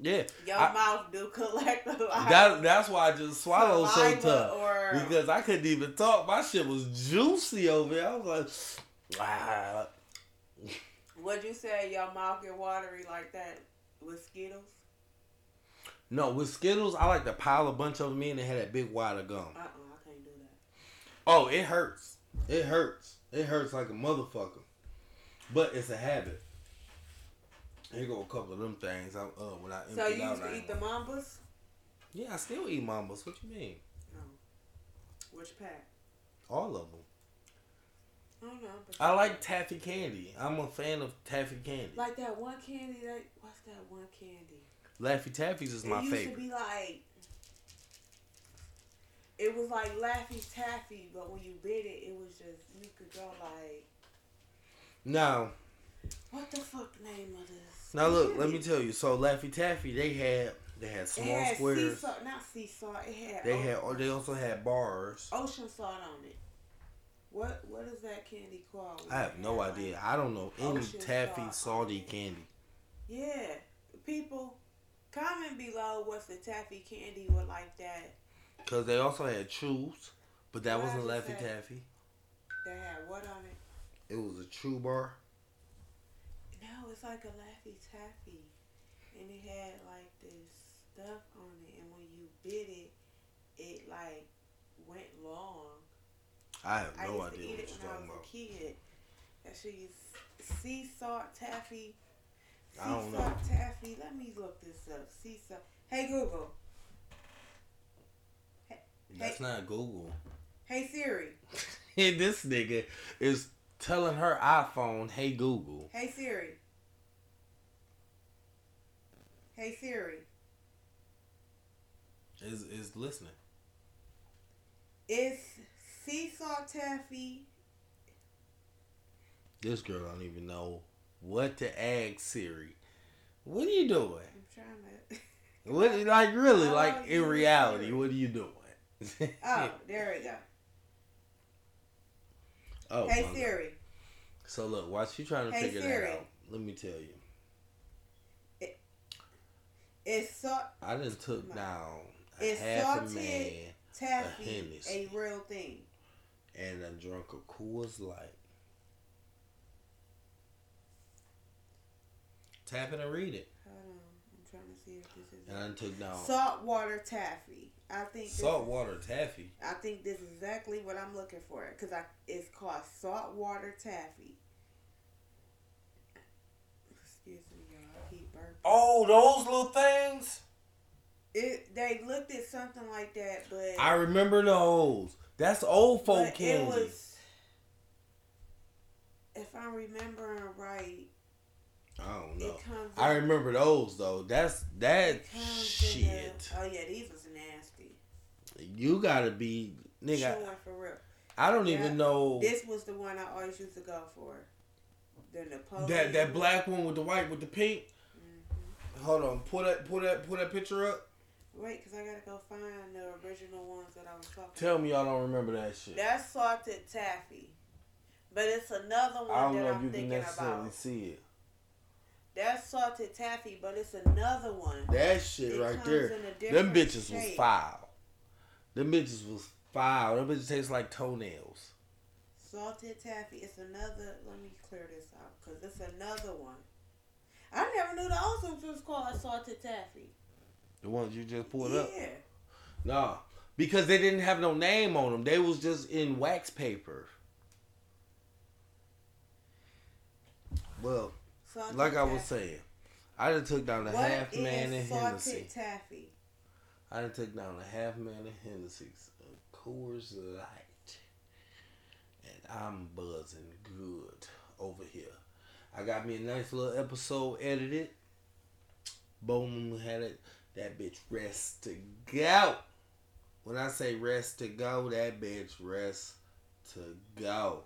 yeah. Your I- mouth do collect a lot. That that's why I just swallowed so tough or- because I couldn't even talk. My shit was juicy over there. I was like, ah. Would you say your mouth get watery like that with Skittles? No, with Skittles, I like to pile a bunch of them in and have that big wad of gum. Uh uh I can't do that. Oh, it hurts. It hurts. It hurts like a motherfucker. But it's a habit. Here go a couple of them things. I, uh, when I empty So you used I to ain't eat the mambas? Yeah, I still eat mambas. What you mean? Which pack? All of them. I don't know. I like taffy candy. I'm a fan of taffy candy. like that one candy. That what's that one candy? Laffy Taffy's is it my used to be like. It was like Laffy Taffy, but when you bit it, it was just you could go like, No. what the fuck name of this? Now look, let me tell you. So Laffy Taffy, they had they had It small had sea squares. salt, not sea salt. It had They o- had they also had bars. ocean salt on it. What what is that candy called? I have no It had, idea. I don't know any taffy salt salty candy. Yeah, people, comment below what's the taffy candy with like that. Cause they also had chews, but that What wasn't Laffy. Taffy. They had what on it? It was a chew bar. It's like a Laffy Taffy, and it had like this stuff on it, and when you bit it, it like went long. I have no I used to idea eat what it you're when I was about. a kid. That shit is sea salt taffy. Sea I don't know. salt taffy. Let me look this up. Sea salt. Hey Google. Hey, That's hey, not Google. hey Siri. And [LAUGHS] this nigga is telling her iPhone, "Hey Google." Hey Siri. Hey Siri. Is is listening. Is Seesaw taffy? This girl don't even know what to ask Siri. What are you doing? I'm trying to. [LAUGHS] What like really like in reality? What are you doing? Oh, there we go. [LAUGHS] oh hey my God. Siri. So look, while she trying to Hey, figure Siri. that out, let me tell you. Is salt I just took No. down a Is half a man taffy Hennessy. a real thing? and I drunk a Coors Light. Tap it and read it. Hold on. I'm trying to see if this is And I took down saltwater taffy. I think this saltwater taffy. I think this is exactly what I'm looking for because I it's called saltwater taffy. Excuse me, y'all. I keep burping. Oh, those little things. It they looked at something like that, but I remember those. That's old folk candy. it was. If I'm remembering right, I don't know. I in- remember those though. That's that it comes in shit. the- oh yeah, these was nasty. You gotta be nigga. Chewing for real. I don't Yeah. even know This was the one I always used to go for. The Napoleon. that that black one with the white with the pink. Hold on, pull that pull that pull that picture up. Wait, cause I gotta go find the original ones that I was talking. Tell me y'all don't remember that shit. That's salted taffy, but it's another one I don't that know I'm you can thinking necessarily about. see it. That's salted taffy, but it's another one. That shit It right there. Them bitches was foul. Them bitches was foul. Them bitches taste like toenails. Salted taffy. It's another. Let me clear this out, cause it's another one. I never knew the Oceans was called salted taffy. The ones you just pulled up. Yeah. Nah, because they didn't have no name on them. They was just in wax paper. Well, Salted like I was saying, I done took down the What half man is of salted Hennessy. taffy? I done took down the half man of Hennessy's uh, Coors Light, and I'm buzzing good over here. I got me a nice little episode edited. Boom had it. That bitch rest to go. When I say rest to go, that bitch rest to go.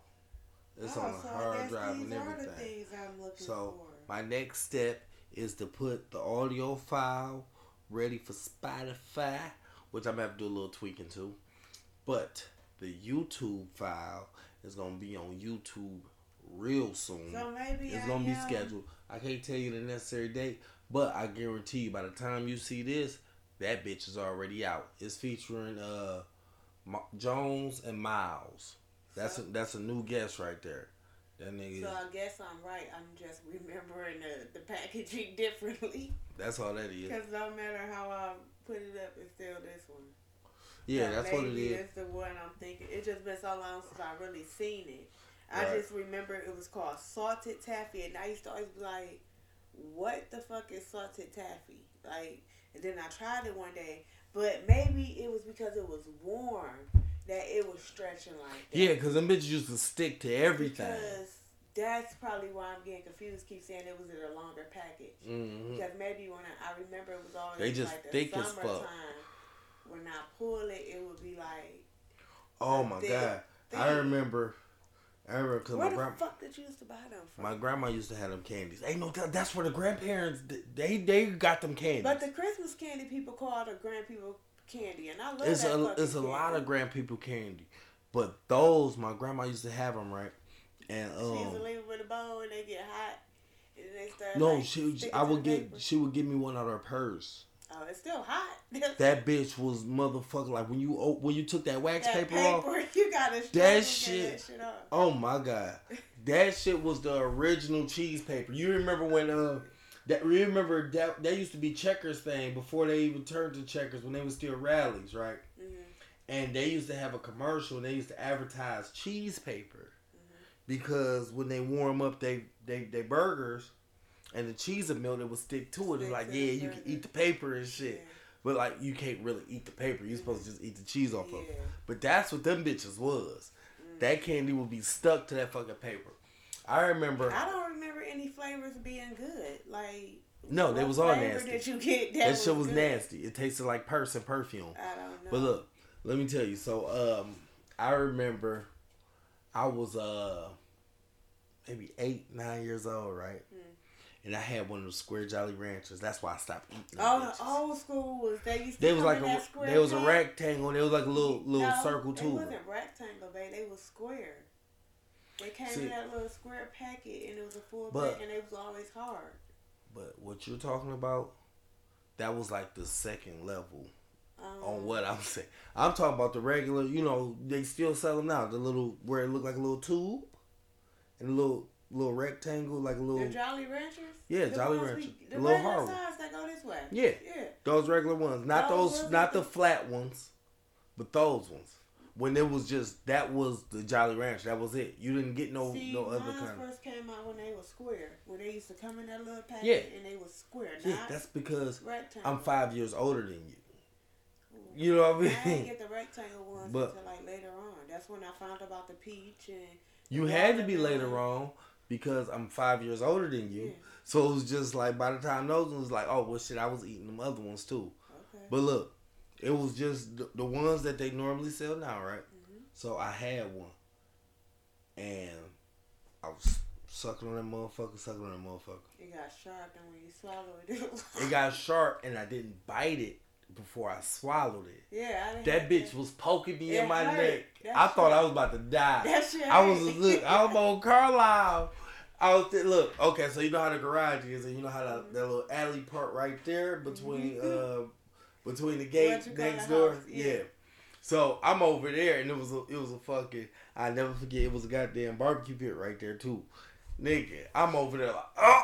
It's oh, on a so hard drive and everything. the things I'm looking So for. my next step is to put the audio file ready for Spotify, which I'm gonna have to do a little tweaking to. But the YouTube file is gonna be on YouTube real soon. So maybe it's I gonna be scheduled. I can't tell you the necessary date, but I guarantee you by the time you see this, that bitch is already out. It's featuring uh Jones and Miles. That's a, that's a new guest right there. That nigga. So I guess I'm right. I'm just remembering the, the packaging [LAUGHS] differently. that's all that is. Because no matter how I put it up, it's still this one. Yeah, So that's what it maybe. It's the one I'm thinking. It just been so long since I really seen it. I Right. just remember it was called salted taffy, and I used to always be like, "What the fuck is salted taffy?" Like, and then I tried it one day, but maybe it was because it was warm that it was stretching like that. Yeah, because them bitches used to stick to everything. Because that's probably why I'm getting confused. Keep saying it was in a longer package. hmm Because maybe when I, I remember it was always They just like the thick as fuck. When I pull it, it would be like. Oh my thick god, I remember. I remember because Where the grand fuck did you used to buy them from? my grandma used to have them candies. Ain't no tell- that's where the grandparents they they got them candies. but the Christmas candy people call the grand people candy, and I love it's that. a it's a lot of grand people candy, but those my grandma used to have them right. And She used to um, leave them with a bowl, and they get hot, and they start. no, like, she I would get paper. she would give me one out of her purse. Oh, it's still hot. [LAUGHS] That bitch was motherfucker like when you when you took that wax That paper, off. [LAUGHS] you gotta That shit- That shit. Oh my god, that shit was the original cheese paper. You remember when uh that you remember that that used to be Checkers thing before they even turned to Checkers when they was still Rally's, right? Mhm. And they used to have a commercial and they used to advertise cheese paper Mm-hmm. because when they warm up they they they burgers and the cheese would melt, it would stick to it. It's like yeah, you can eat the paper and shit. Yeah. But like you can't really eat the paper. You're supposed to just eat the cheese off of it. But that's what them bitches was. Mm. That candy would be stuck to that fucking paper. I remember I don't remember any flavors being good. Like No, they was all nasty. Did you get that, that shit was good? nasty. It tasted like purse and perfume. I don't know. But look, let me tell you. So um I remember I was uh maybe eight, nine years old, right? And I had one of those square Jolly Ranchers. That's why I stopped eating. Oh, bitches. the old school was they used to They was like a square they was a rectangle. They was like a little little No, circle too. wasn't rectangle, babe. They was square. They came See- in that little square packet, and it was a full But- pack, and it was always hard. But what you're talking about, that was like the second level Um, on what I'm [LAUGHS] saying. I'm talking about the regular, you know, they still sell them now. The little where it looked like a little tube and a little little rectangle, like a The little Jolly Ranchers. Yeah, The Jolly ones Rancher. We, The little hard one. size that go this way. Yeah. Yeah. those regular ones, not Those those, was not the- flat ones, but those ones. When it was just that was the Jolly Ranch. That was it. You didn't get no See, no other kind. First came out when they were square. When they used to come in that little packet, Yeah. and they were square, yeah, that's because rectangle. I'm five years older than you. You know what I mean? I didn't get the rectangle ones But- until like later on. That's when I found about the peach and. You had to be later on because I'm five years older than you. Yeah. So it was just like by the time those ones like, oh well, shit, I was eating them other ones too. Okay. But look, it was just the, the ones that they normally sell now, right? Mm-hmm. So I had one, and I was sucking on that motherfucker, sucking on that motherfucker. it got sharp, and when you swallowed it, it. It got sharp, and I didn't bite it before I swallowed it. yeah, That bitch was poking me in my hurt. neck. That I thought I was about to die. That shit I was look. I was on [LAUGHS] Carlisle. I was th- look. Okay, so you know how the garage is, and you know how that, that little alley part right there between uh between the gate What you call next door. Yeah. yeah. So I'm over there, and it was a, it was a fucking. I never forget. It was a goddamn barbecue pit right there too, nigga. I'm over there like oh.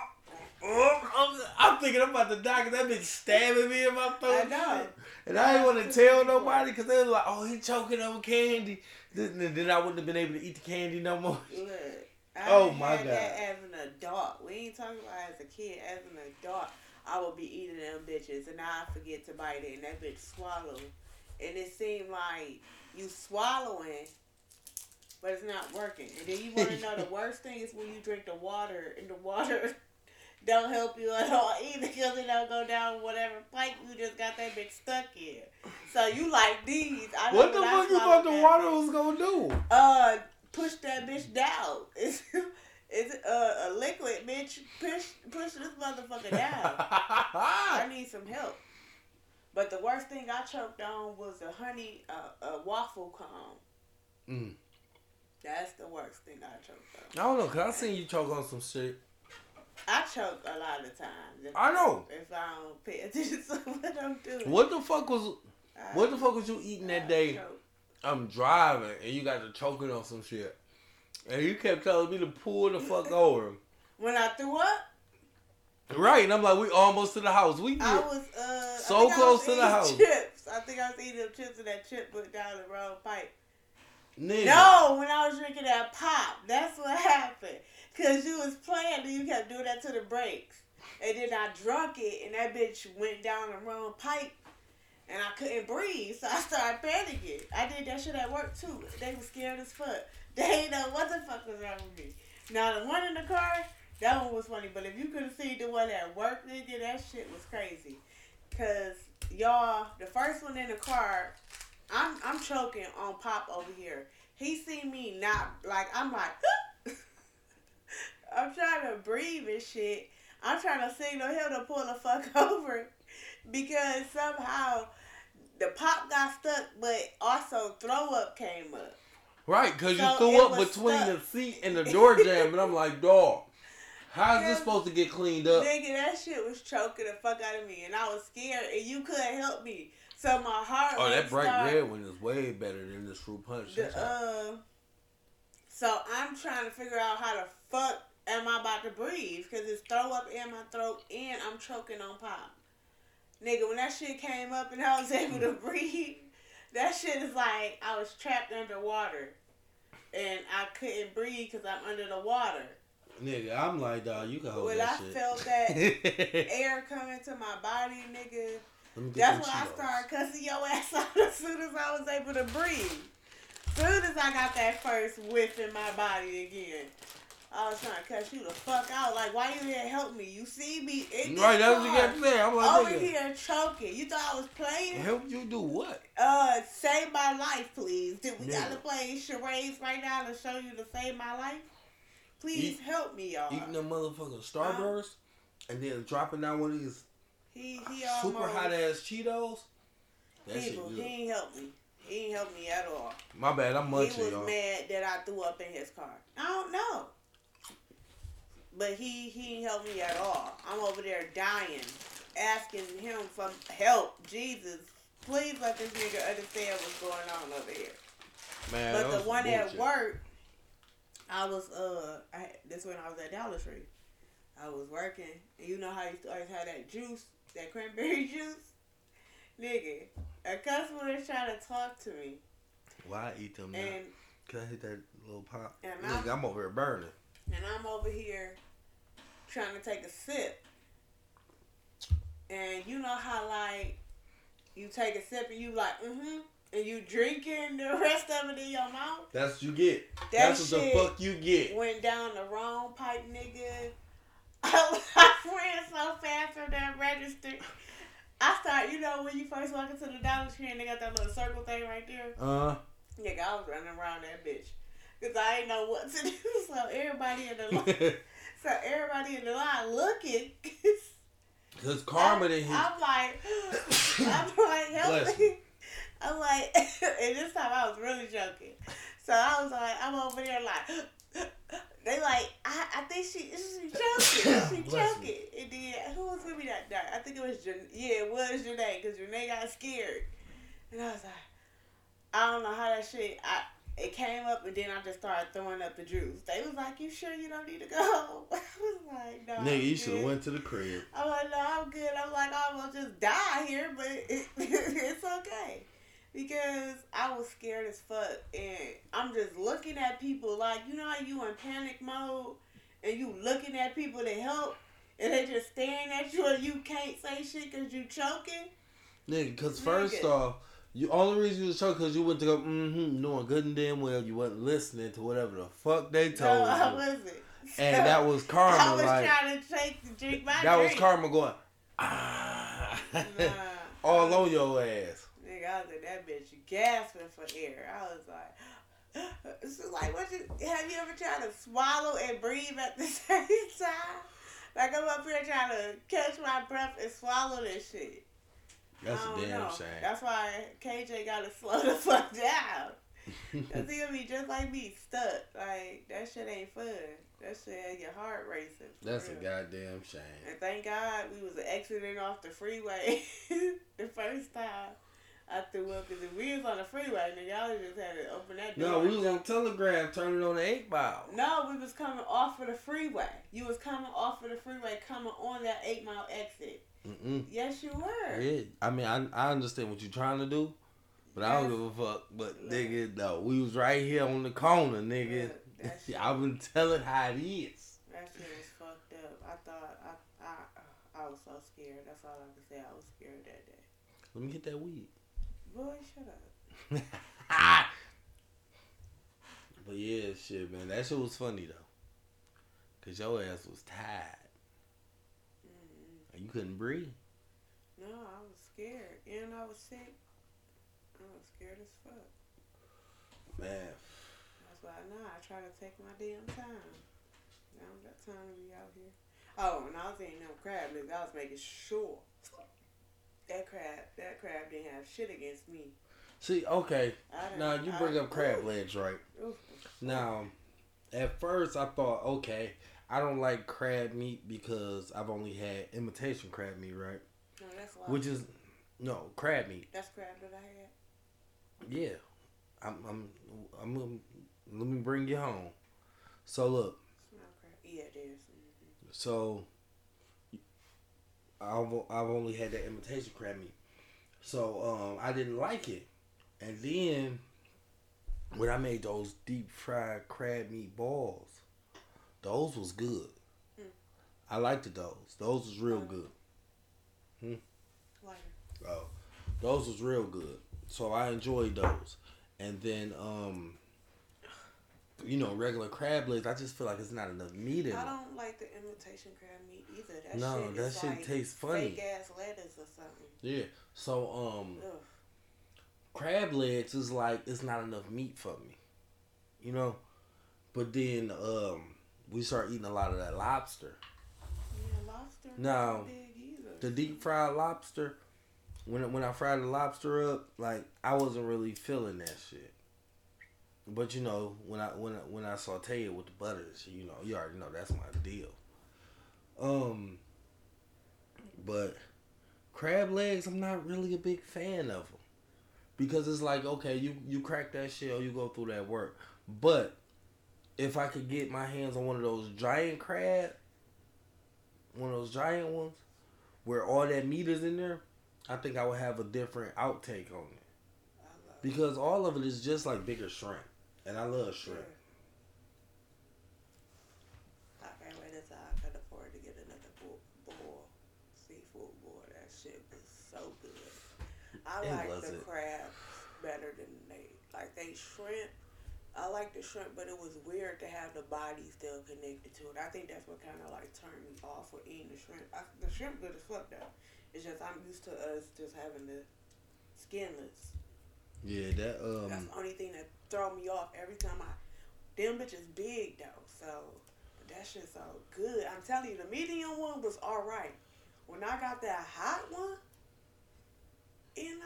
I'm, I'm thinking I'm about to die because that bitch stabbing me in my throat. I know. And I didn't want to tell nobody because they was like, oh, he choking on candy. Then, then I wouldn't have been able to eat the candy no more. Look, I [LAUGHS] Oh, my God. that as an adult. We ain't talking about as a kid. As an adult, I would be eating them bitches, and I forget to bite it, and that bitch swallow. And it seemed like you swallowing, but it's not working. And then you want to know the worst thing is when you drink the water, and the water [LAUGHS] don't help you at all either, because it don't go down whatever pipe you just got that bitch stuck in. So you like these? I know What the I fuck you thought the water was going to do? uh push that bitch down. [LAUGHS] It's it's uh, a liquid, bitch. Push push this motherfucker down. [LAUGHS] I need some help. But the worst thing I choked on was a honey uh, a waffle cone. Mm. That's the worst thing I choked on. I don't know, because I seen you choke on some shit. I choke a lot of times. I know. If I don't pay attention [LAUGHS] to what I'm doing. What the fuck was I- what the fuck was you eating that day? choke. I'm driving and you got to choking on some shit. And you kept telling me to pull the fuck [LAUGHS] over. When I threw up, Right, and I'm like, we almost to the house. We I was uh So I think I close was to the house. Chips. I think I was eating them chips and that chip put down the wrong pipe. Nigga. No, when I was drinking that pop, that's what [LAUGHS] happened. Cause you was playing and you kept doing that to the brakes. And then I drunk it and that bitch went down the wrong pipe and I couldn't breathe. So [LAUGHS] I started panicking. I did that shit at work too. They was scared as fuck. [LAUGHS] They ain't know what the fuck was wrong with me. Now the one in the car, that one was funny. But if you could have seen the one at work, nigga, that shit was crazy. Cause y'all, the first one in the car, I'm I'm choking on Pop over here. He see me not like I'm like [LAUGHS] I'm trying to breathe and shit. I'm trying to signal him to pull the fuck [LAUGHS] over because somehow the pop got stuck, but also throw up came up. Right, because So you threw up between stuck. the seat and the door [LAUGHS] jam, and I'm like, dog, how's this supposed to get cleaned up? Nigga, that shit was choking the fuck out of me, and I was scared, and you couldn't help me. So my heart. Oh, that bright started- red one is way better than this fruit punch. The, uh, so I'm trying to figure out how the fuck am I about to breathe? Because it's throw up in my throat and I'm choking on pop. Nigga, when that shit came up and I was [LAUGHS] able to breathe, that shit is like I was trapped underwater. And I couldn't breathe because I'm under the water. Nigga, I'm like, dog, you can hold When that I shit. felt that [LAUGHS] Air coming to my body, nigga. Let me get That's when I started cussing your [LAUGHS] ass out as soon as I was able to breathe. Soon as I got that first whiff in my body again, I was trying to cuss you the fuck out. Like, why you didn't help me? You see me in Right, that's what you kept saying. I'm like, over nigga, here choking. You thought I was playing? help you do what? Uh, save my life, please. Did we gotta play charades right now to show you to save my life? Please Eat- help me, y'all. Eating them motherfucking Starburst and then dropping down one of these He he super hot ass Cheetos. That shit people. He good. ain't help me. He ain't help me at all. My bad, I'm he was y'all. mad that I threw up in his car. I don't know. But he he ain't help me at all. I'm over there dying, asking him for help. Jesus, please let this nigga understand what's going on over here. Man, but the one at bullshit. work, I was uh, I this when I was at Dollar Tree. I was working, and you know how you always have that juice, that cranberry [LAUGHS] juice, nigga. A customer is trying to talk to me, Why I eat them now? and Can I hit that little pop? And Nigga, I'm over here burning. and I'm over here trying to take a sip. And you know how like you take a sip and you like mm-hmm and you drinking the [LAUGHS] rest of it in your mouth. That's what you get. That That's what the fuck you get. Went down the wrong pipe, nigga. [LAUGHS] I ran so fast from that register. I started, you know, when you first walk into the Dollar Tree and they got that little circle thing right there. Uh, Nigga, I was running around that bitch. Cause I didn't know what to [LAUGHS] do. So everybody in the line, [LAUGHS] so everybody in the line looking. Cause Karma didn't hit. I'm like, [GASPS] I'm like, help me. I'm like, and this time I was really joking. So I was like, I'm over there like, they like, I, I think she, she [COUGHS] joking, she joking. And then who was with me that night? I think it was Jan- yeah, it was Janae, cause Janae got scared, and I was like, I don't know how that shit. I it came up, and then I just started throwing up the juice. They was like, "You sure you don't need to go?" [LAUGHS] I was like, "No." Nigga, you I'm should have went to the crib. I'm like, "No, I'm good." I'm like, "I'm gonna just die here, but it, [LAUGHS] it's okay." Because I was scared as fuck, and I'm just looking at people like, you know how you in panic mode, and you looking at people to help, and they just staring at you, and you can't say shit because you choking. Nigga, cause first Nigga. off, you only reason you was choking cause you went to go mm-hmm, knowing good and damn well you wasn't listening to whatever the fuck they told no, I wasn't. And So, that was karma. I was like trying to take the drink my that was drink. karma going ah Nah. [LAUGHS] all on your ass. I was in that bitch gasping for air. I was like, [GASPS] it's like, what you, have you ever tried to swallow and breathe at the [LAUGHS] same time? Like, I'm up here trying to catch my breath and swallow this shit. That's a damn know. shame. That's why KJ got to slow the fuck down. [LAUGHS] Cause he'll be just like me, stuck. Like, that shit ain't fun. That shit had your heart racing. That's a goddamn shame. And thank God we was exiting off the freeway [LAUGHS] the first time I threw up. Because if we was on the freeway, then y'all just had to open that door. No, we was on. Telegraph turning on the eight mile. No, we was coming off of the freeway. You was coming off of the freeway, coming on that eight mile exit. Mm-mm. Yes, you were. Yeah, I mean, I, I understand what you're trying to do, but I don't give a fuck. But nigga, no, we was right here on the corner, nigga. I've been telling how it is. That shit was fucked up. I thought I I I was so scared. That's all I can say. I was scared that day. Let me get that weed. Boy, shut up. [LAUGHS] but yeah, shit, man, that shit was funny though, cause your ass was tired mm-hmm. and you couldn't breathe. No, I was scared, and I was sick. I was scared as fuck. Man, That's why now I try to take my damn time. I don't got time to be out here. Oh, and I was eating them crab legs. I was making sure that crab, that crab didn't have shit against me. see, okay, now you I- bring up crab legs, right? ooh. Now, at first I thought, okay, I don't like crab meat because I've only had imitation crab meat, right? No, that's why. Which is no crab meat. that's crab that I had. Yeah, I'm. I'm. I'm. gonna- let me bring you home. So look. Smell crab. Yeah, it is. Mhm. So I've I've only had that imitation crab meat. So um, I didn't like it, and then when I made those deep fried crab meat balls, those was good. Mm. I liked those. Those was real good. Lighter. Oh, those was real good. So I enjoyed those. And then, um, you know, regular crab legs. I just feel like it's not enough meat in I don't like the imitation crab meat either. That No, shit that shit like tastes funny. Fake ass lettuce or something. Yeah. So, um, Ugh. crab legs is like it's not enough meat for me. You know. But then, um, we start eating a lot of that lobster. Yeah, lobster. No. Big. The deep fried lobster. When when I fried the lobster up, like I wasn't really feeling that shit. But you know, when I when I, when I saute it with the butters, you know, you already know that's my deal. Um, but crab legs, I'm not really a big fan of them because it's like okay, you you crack that shell, you go through that work. But if I could get my hands on one of those giant crab, one of those giant ones, where all that meat is in there, I think I would have a different outtake on it because all of it is just like bigger shrimp, and I love shrimp. I can't wait until I can afford to get another boil, boil seafood boil. That shit was so good. I It like the wasn't. crabs better than they like they shrimp. I like the shrimp, but it was weird to have the body still connected to it. I think that's what kind of like turned me off with eating the shrimp. I, the shrimp good as fuck though. It's just I'm used to us just having the skinless. Yeah, that um. That's the only thing that throw me off every time I. Them bitches big though, so that shit's so good. I'm telling you, the medium one was all right. When I got that hot one, and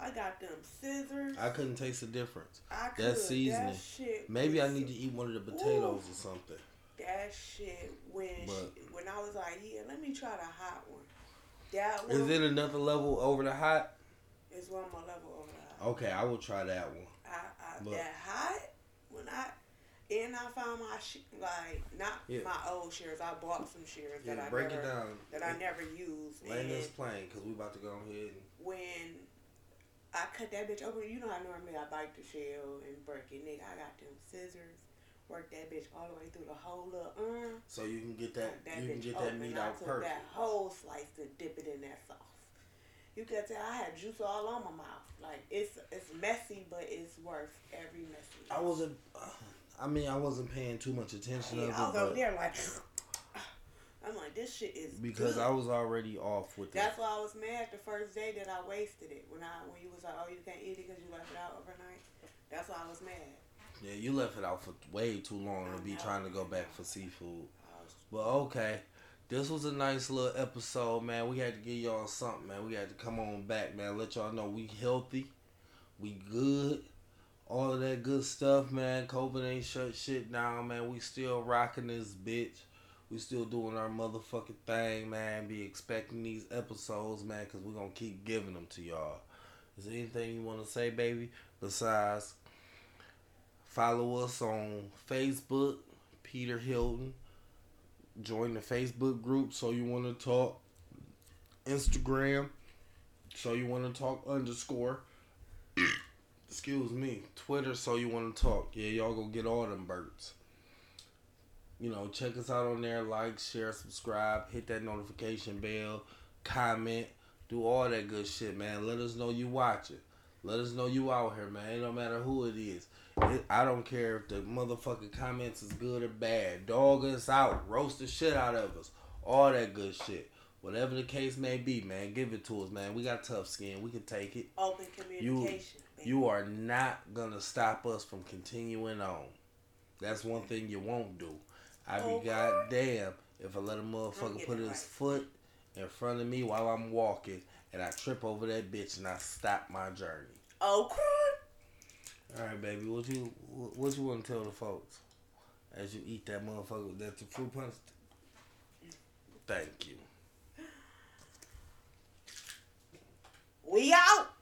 I, I got them scissors. I couldn't taste the difference. I could. that seasoning. That shit. Maybe I need to eat one of the potatoes or something. That shit when But- she, when I was like, yeah, let me try the hot one. That one is it another level over the hot? It's one more level over the hot. Okay, I will try that one. I, I that hot when I and I found my sh- like not Yeah. my old shares. I bought some shares that I break never it down. that I never used. Land and this plane because we about to go ahead and when I cut that bitch open, you know how normally I bite the shell and break it, nigga. I got them scissors. Work that bitch all the way through the whole little uh. so you can get that, that you can get that meat out perfect. that whole slice and dip it in that sauce. You can tell I had juice all on my mouth. Like it's it's messy, but it's worth every messy. I wasn't. Uh, I mean, I wasn't paying too much attention Yeah, I was it, over there like, [SIGHS] I'm like, this shit is because good. I was already off with it. That's why I was mad the first day that I wasted it. When I when you was like, oh, you can't eat it because you left it out overnight. That's why I was mad. Yeah, you left it out for way too long to be know. trying to go back for seafood. But okay, this was a nice little episode, man. We had to give y'all something, man. We had to come on back, man. Let y'all know we healthy, we good, all of that good stuff, man. COVID ain't shut shit down, man. We still rocking this bitch. We still doing our motherfucking thing, man. Be expecting these episodes, man, because we going to keep giving them to y'all. Is there anything you want to say, baby? Besides, follow us on Facebook, Peter Hilton. Join the Facebook group, so you want to talk. Instagram, so you want to talk underscore. Excuse me. Twitter, so you want to talk. Yeah, y'all go get all them birds. You know, check us out on there. Like, share, subscribe, hit that notification bell, comment, do all that good shit, man. Let us know you watch it. Let us know you out here, man. It don't matter who it is. I don't care if the motherfucking comments is good or bad. Dog us out. Roast the shit out of us. All that good shit. Whatever the case may be, man, give it to us, man. We got tough skin. We can take it. open communication. baby. You are not gonna stop us from continuing on. That's one thing you won't do. I be Okay. goddamn if I let a motherfucker put his right. foot in front of me while I'm walking and I trip over that bitch and I stop my journey. Okay. All right, baby. What you what you want to tell the folks as you eat that motherfucker? That's the fruit punch. Thank you. We out.